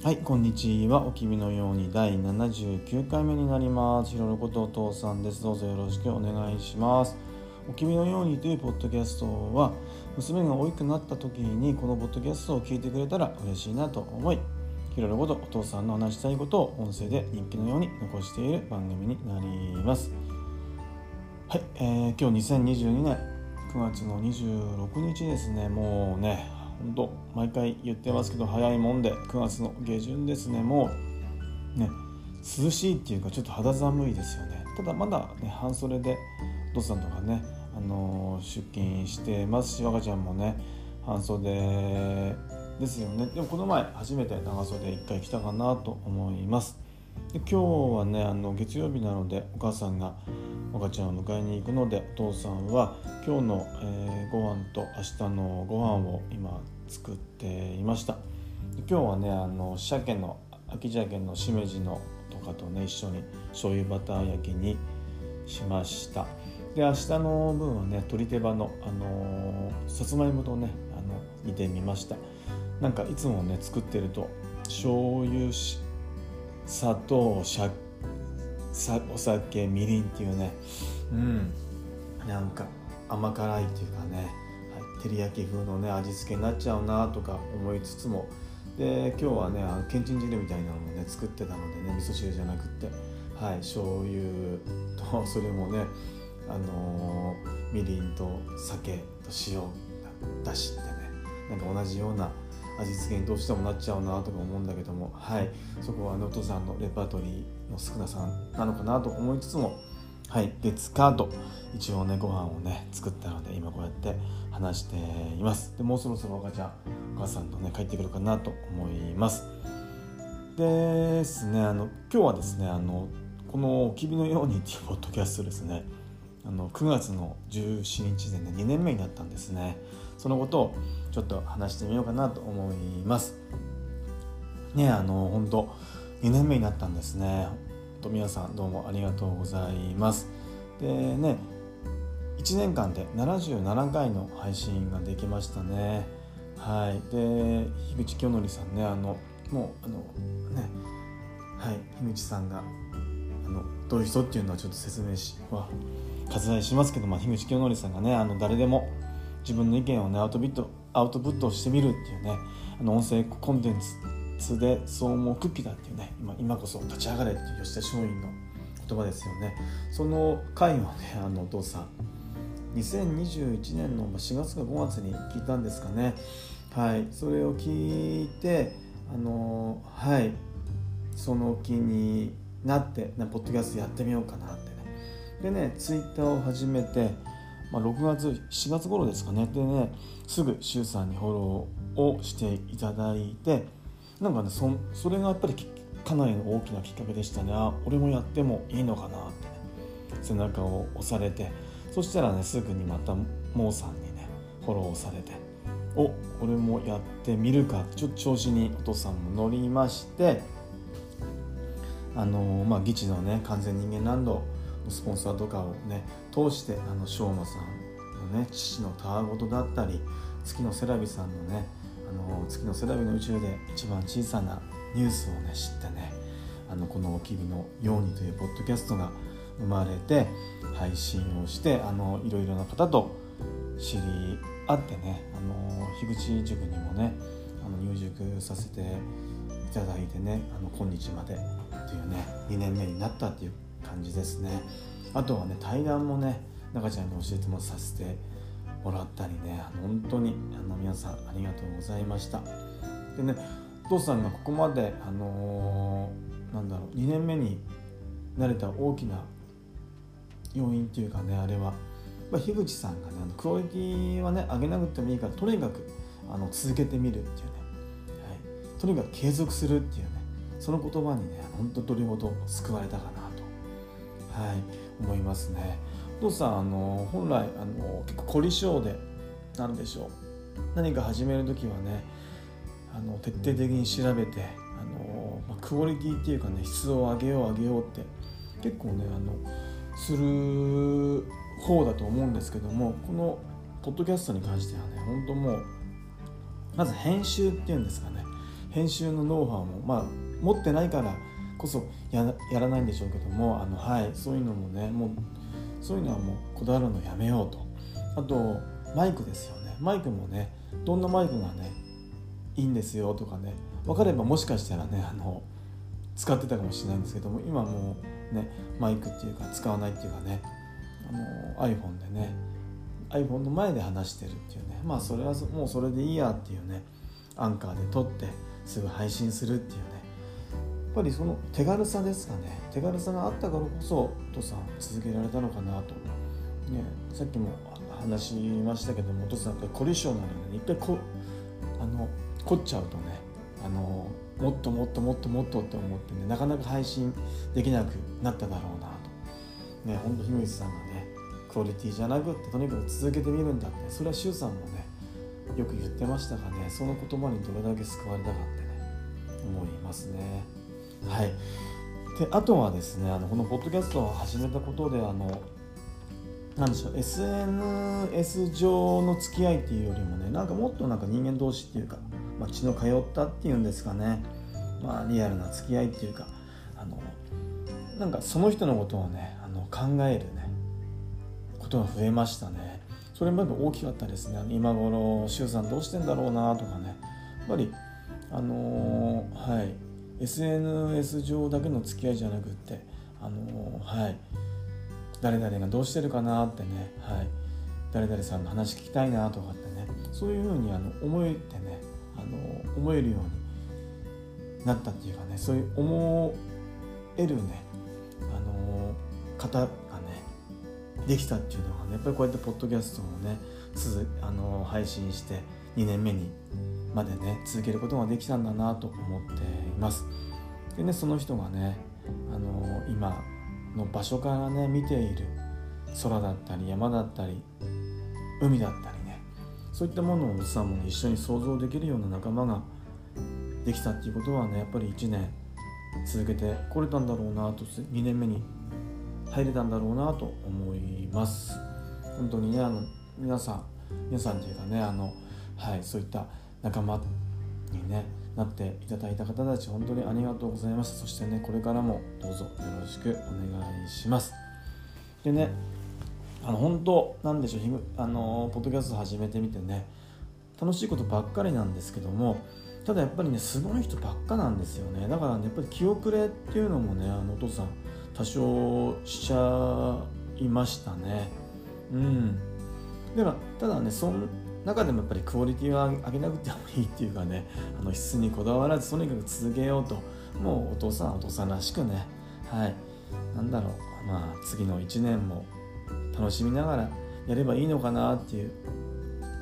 はいこんにちは。お君のように第79回目になりますひろろことお父さんですどうぞよろしくお願いします。お君のようにというポッドキャストは娘が大きくなった時にこのポッドキャストを聞いてくれたら嬉しいなと思いひろろことお父さんの話したいことを音声で日記のように残している番組になります。はい、えー、今日2022年9月の26日ですね。もうね本当毎回言ってますけど早いもんで9月の下旬ですね。もうね涼しいっていうかちょっと肌寒いですよね。ただまだね半袖でお父さんとかね、あのー、出勤してますし若ちゃんもね半袖ですよね。でもこの前初めて長袖1回着たかなと思います。で今日はねあの月曜日なのでお母さんが赤ちゃんを迎えに行くのでお父さんは今日の、えー、ご飯と明日のご飯を今作っていました。今日はねあの鮭の秋鮭のしめじのとかとね一緒に醤油バター焼きにしました。で明日の分はね鶏手羽の、あのー、さつまいもとねあの煮てみました。なんかいつもね作ってると醤油砂糖さお酒みりんっていうね。うん。なんか甘辛いっていうかね、はい、照り焼き風のね味付けになっちゃうなとか思いつつも。で今日はねあのけんちん汁みたいなのもね作ってたのでね味噌汁じゃなくって。はい。醤油とそれもねあのー、みりんと酒と塩だしってね。なんか同じような味付けにどうしてもなっちゃうなとか思うんだけどもはい。そこは能登さんのレパートリーの少なさなのかなと思いつつもはい。月カード一応ねご飯をね作ったので今こうやって話しています。でもうそろそろお母ちゃんお母さんとね帰ってくるかなと思います。ですねあの今日はですねあのこの「君のように」っていうポッドキャストですねあの9月の17日でね2年目になったんですね。そのことをちょっと話してみようかなと思います。ねあの本当2年目になったんですね。と皆さんどうもありがとうございます。でね1年間で77回の配信ができましたね。はい。で樋口清則さんねあのもうあのねはい。樋口さんがあのどういう人っていうのはちょっと説明しは割愛しますけど、まあ、樋口清則さんがねあの誰でも自分の意見をねアウトビットアウトプットしてみるっていうねあの音声コンテンツでそう思うクッキーだっていうね今今こそ立ち上がれっていう吉田松陰の言葉ですよね。その回をねあのお父さん2021年の4月か5月に聞いたんですかね。はい。それを聞いてあのはい。その気になってねポッドキャストやってみようかなってでねツイッターを始めてまあ、6月7月頃ですかね。でねすぐ周さんにフォローをしていただいてなんかねそそれがやっぱりかなりの大きなきっかけでしたね。あ俺もやってもいいのかなってね背中を押されて。そしたらねすぐにまたモーさんにねフォローされて。お俺もやってみるか。ちょっと調子にお父さんも乗りまして。あのー、まあ議事のね完全人間ランドスポンサーとかをね通してあのしょうまさんのね父のたわごとだったり月のセラビさんのねあの月のセラビの宇宙で一番小さなニュースをね知ってねあのこの「おきびのように」というポッドキャストが生まれて配信をしてあのいろいろな方と知り合ってねあの樋口塾にもねあの入塾させていただいてねあの今日までというね2年目になったっていう感じですね。あとはね対談もね中ちゃんに教えてもさせてもらったりね本当にあの皆さんありがとうございました。でねお父さんがここまであのー、なんだろう2年目になれた大きな要因っていうかねあれは、まあ、樋口さんがねあのクオリティはね上げなくてもいいからとにかくあの続けてみるっていうね、はい、とにかく継続するっていうねその言葉にね本当どれほど救われたかな。はい、思いますね。お父さんあの本来あの結構凝り性で何でしょう何か始める時はねあの徹底的に調べてあの、まあ、クオリティっていうかね質を上げよう上げようって結構ねあのする方だと思うんですけどもこのポッドキャストに関してはね本当もうまず編集っていうんですかね編集のノウハウもまあ持ってないからこそやらないんでしょうけどもあのはいそういうのもねもうそういうのはもうこだわるのやめようと。あとマイクですよね。マイクもねどんなマイクがねいいんですよとかね分かればもしかしたらねあの使ってたかもしれないんですけども今もうねマイクっていうか使わないっていうかねあの iPhone でね iPhone の前で話してるっていうねまあそれはもうそれでいいやっていうねアンカーで撮ってすぐ配信するっていうねぱりその手軽さですかね。手軽さがあったからこそお父さん続けられたのかなと、ね、さっきも話しましたけどもお父さんやっぱり凝り性なので、ね、一回こあの凝っちゃうとねあのもっともっともっともっとって思ってねなかなか配信できなくなっただろうなと。ねほんと樋口さんがねクオリティじゃなくってとにかく続けてみるんだってそれは周さんもねよく言ってましたがねその言葉にどれだけ救われたかってね思いますね。はい。であとはですねあのこのポッドキャストを始めたことであのなんでしょう SNS 上の付き合いっていうよりもねなんかもっとなんか人間同士っていうか、まあ、血の通ったっていうんですかね。まあリアルな付き合いっていうかあのなんかその人のことをねあの考えるねことが増えましたね。それまで大きかったですね。今頃周さんどうしてんだろうなとかね。やっぱりあのー、はい。SNS 上だけの付き合いじゃなくってあの、はい。誰々がどうしてるかなってね、はい、誰々さんの話聞きたいなとかってねそういうふうにあの思えてねあの思えるようになったっていうかねそういう思えるねあの方がねできたっていうのがねやっぱりこうやってポッドキャストをねあの配信して2年目にまでね続けることができたんだなと思ってます。でねその人がねあの今の場所からね見ている空だったり山だったり海だったりねそういったものをおじさんも、ね、一緒に想像できるような仲間ができたっていうことはねやっぱり1年続けてこれたんだろうなと2年目に入れたんだろうなと思います本当にねあの皆さん皆さんというかねあのはいそういった仲間にねなっていただいた方たち本当にありがとうございました。そしてねこれからもどうぞよろしくお願いします。でねあの本当なんでしょうあのポッドキャスト始めてみてね楽しいことばっかりなんですけどもただやっぱりねすごい人ばっかなんですよね。だからねやっぱり気遅れっていうのもねあのお父さん多少しちゃいましたね。うん。だからただねそん中でもやっぱりクオリティは上げなくてもいいっていうかねあの質にこだわらずとにかく続けようと。もうお父さんお父さんらしくね。はい。なんだろう。まあ次の1年も楽しみながらやればいいのかなっていう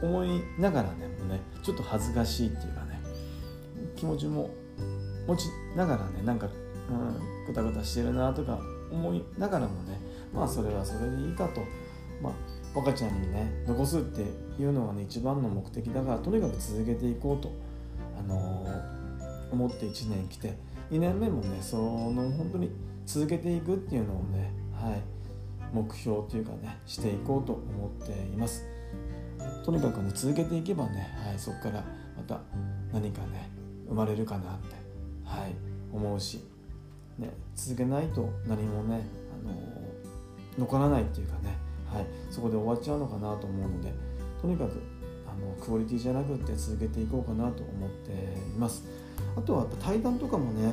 思いながらねもうねちょっと恥ずかしいっていうかね。気持ちも持ちながらねなんか、うん、ぐたぐたしてるなとか思いながらもねまあそれはそれでいいかと。まあ赤ちゃんにね残すっていうのがね一番の目的だからとにかく続けていこうと、あのー、思って1年来て2年目もねその本当に続けていくっていうのをね、はい、目標というかねしていこうと思っています。とにかくね続けていけばね、はい、そこからまた何かね生まれるかなって、はい、思うし、ね、続けないと何もね、あのー、残らないっていうかねはい、そこで終わっちゃうのかなと思うのでとにかくあのクオリティじゃなくって続けていこうかなと思っています。あとはやっぱ対談とかもねやっ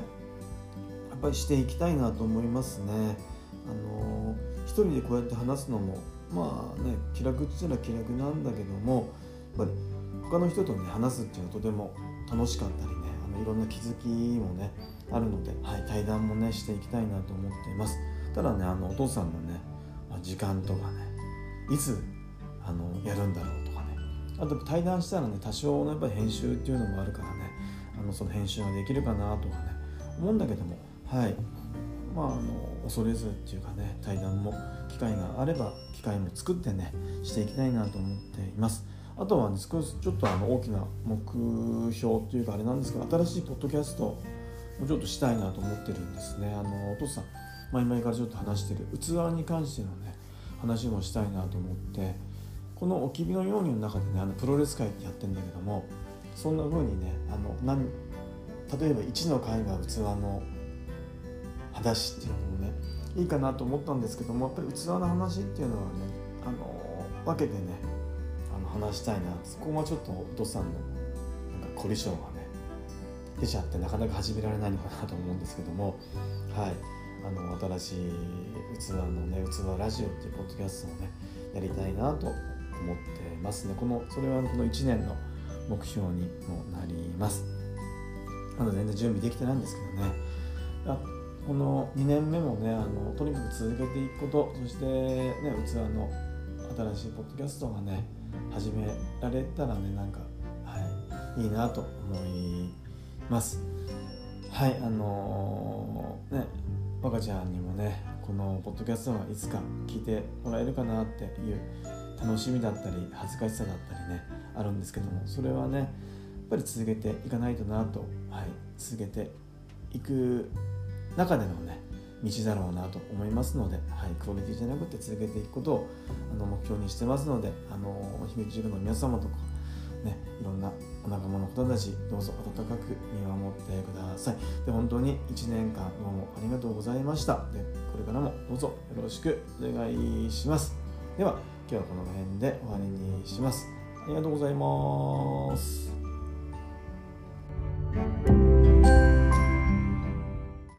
ぱりしていきたいなと思いますね。あの一人でこうやって話すのもまあね気楽っていうのは気楽なんだけどもやっぱり他の人とね話すっていうのはとても楽しかったりねあのいろんな気づきもねあるので、はい、対談もねしていきたいなと思っています。ただねあのお父さんのね時間とかね。いつあのやるんだろうとかね。あと対談したらね多少のやっぱり編集っていうのもあるからね。あのその編集ができるかなとかね。思うんだけどもはい。まああの恐れずっていうかね対談も機会があれば機会も作ってねしていきたいなと思っています。あとはね少しちょっとあの大きな目標っていうかあれなんですけど新しいポッドキャストもちょっとしたいなと思ってるんですね。あのお父さん前々からちょっと話してる。器に関してのね話もしたいなと思って。この「おきびのように」の中でねあのプロレス界ってやってんだけどもそんな風にねあの何例えば1の回が器の話っていうのもねいいかなと思ったんですけどもやっぱり器の話っていうのはねあの分けてねあの話したいなそこはちょっとお父さんのなんか凝り性がね出ちゃってなかなか始められないのかなと思うんですけども。はい。あの新しい器のね器ラジオっていうポッドキャストをねやりたいなと思ってますね。このそれはこの1年の目標にもなります。まだ全然準備できてないんですけどね。あこの2年目もねあのとにかく続けていくことそしてね器の新しいポッドキャストがね始められたらねなんか、はい、いいなと思います。はいあのー、ね若ちゃんにもねこのポッドキャストがいつか聞いてもらえるかなっていう楽しみだったり恥ずかしさだったりねあるんですけどもそれはねやっぱり続けていかないとなと、はい、続けていく中でのね道だろうなと思いますので、はい、クオリティじゃなくて続けていくことをあの目標にしてますのであの姫路塾の皆様とかね、いろんなお仲間の方たちどうぞ温かく見守ってください。で本当に1年間どうもありがとうございました。でこれからもどうぞよろしくお願いします。では今日はこの辺で終わりにします。ありがとうございます。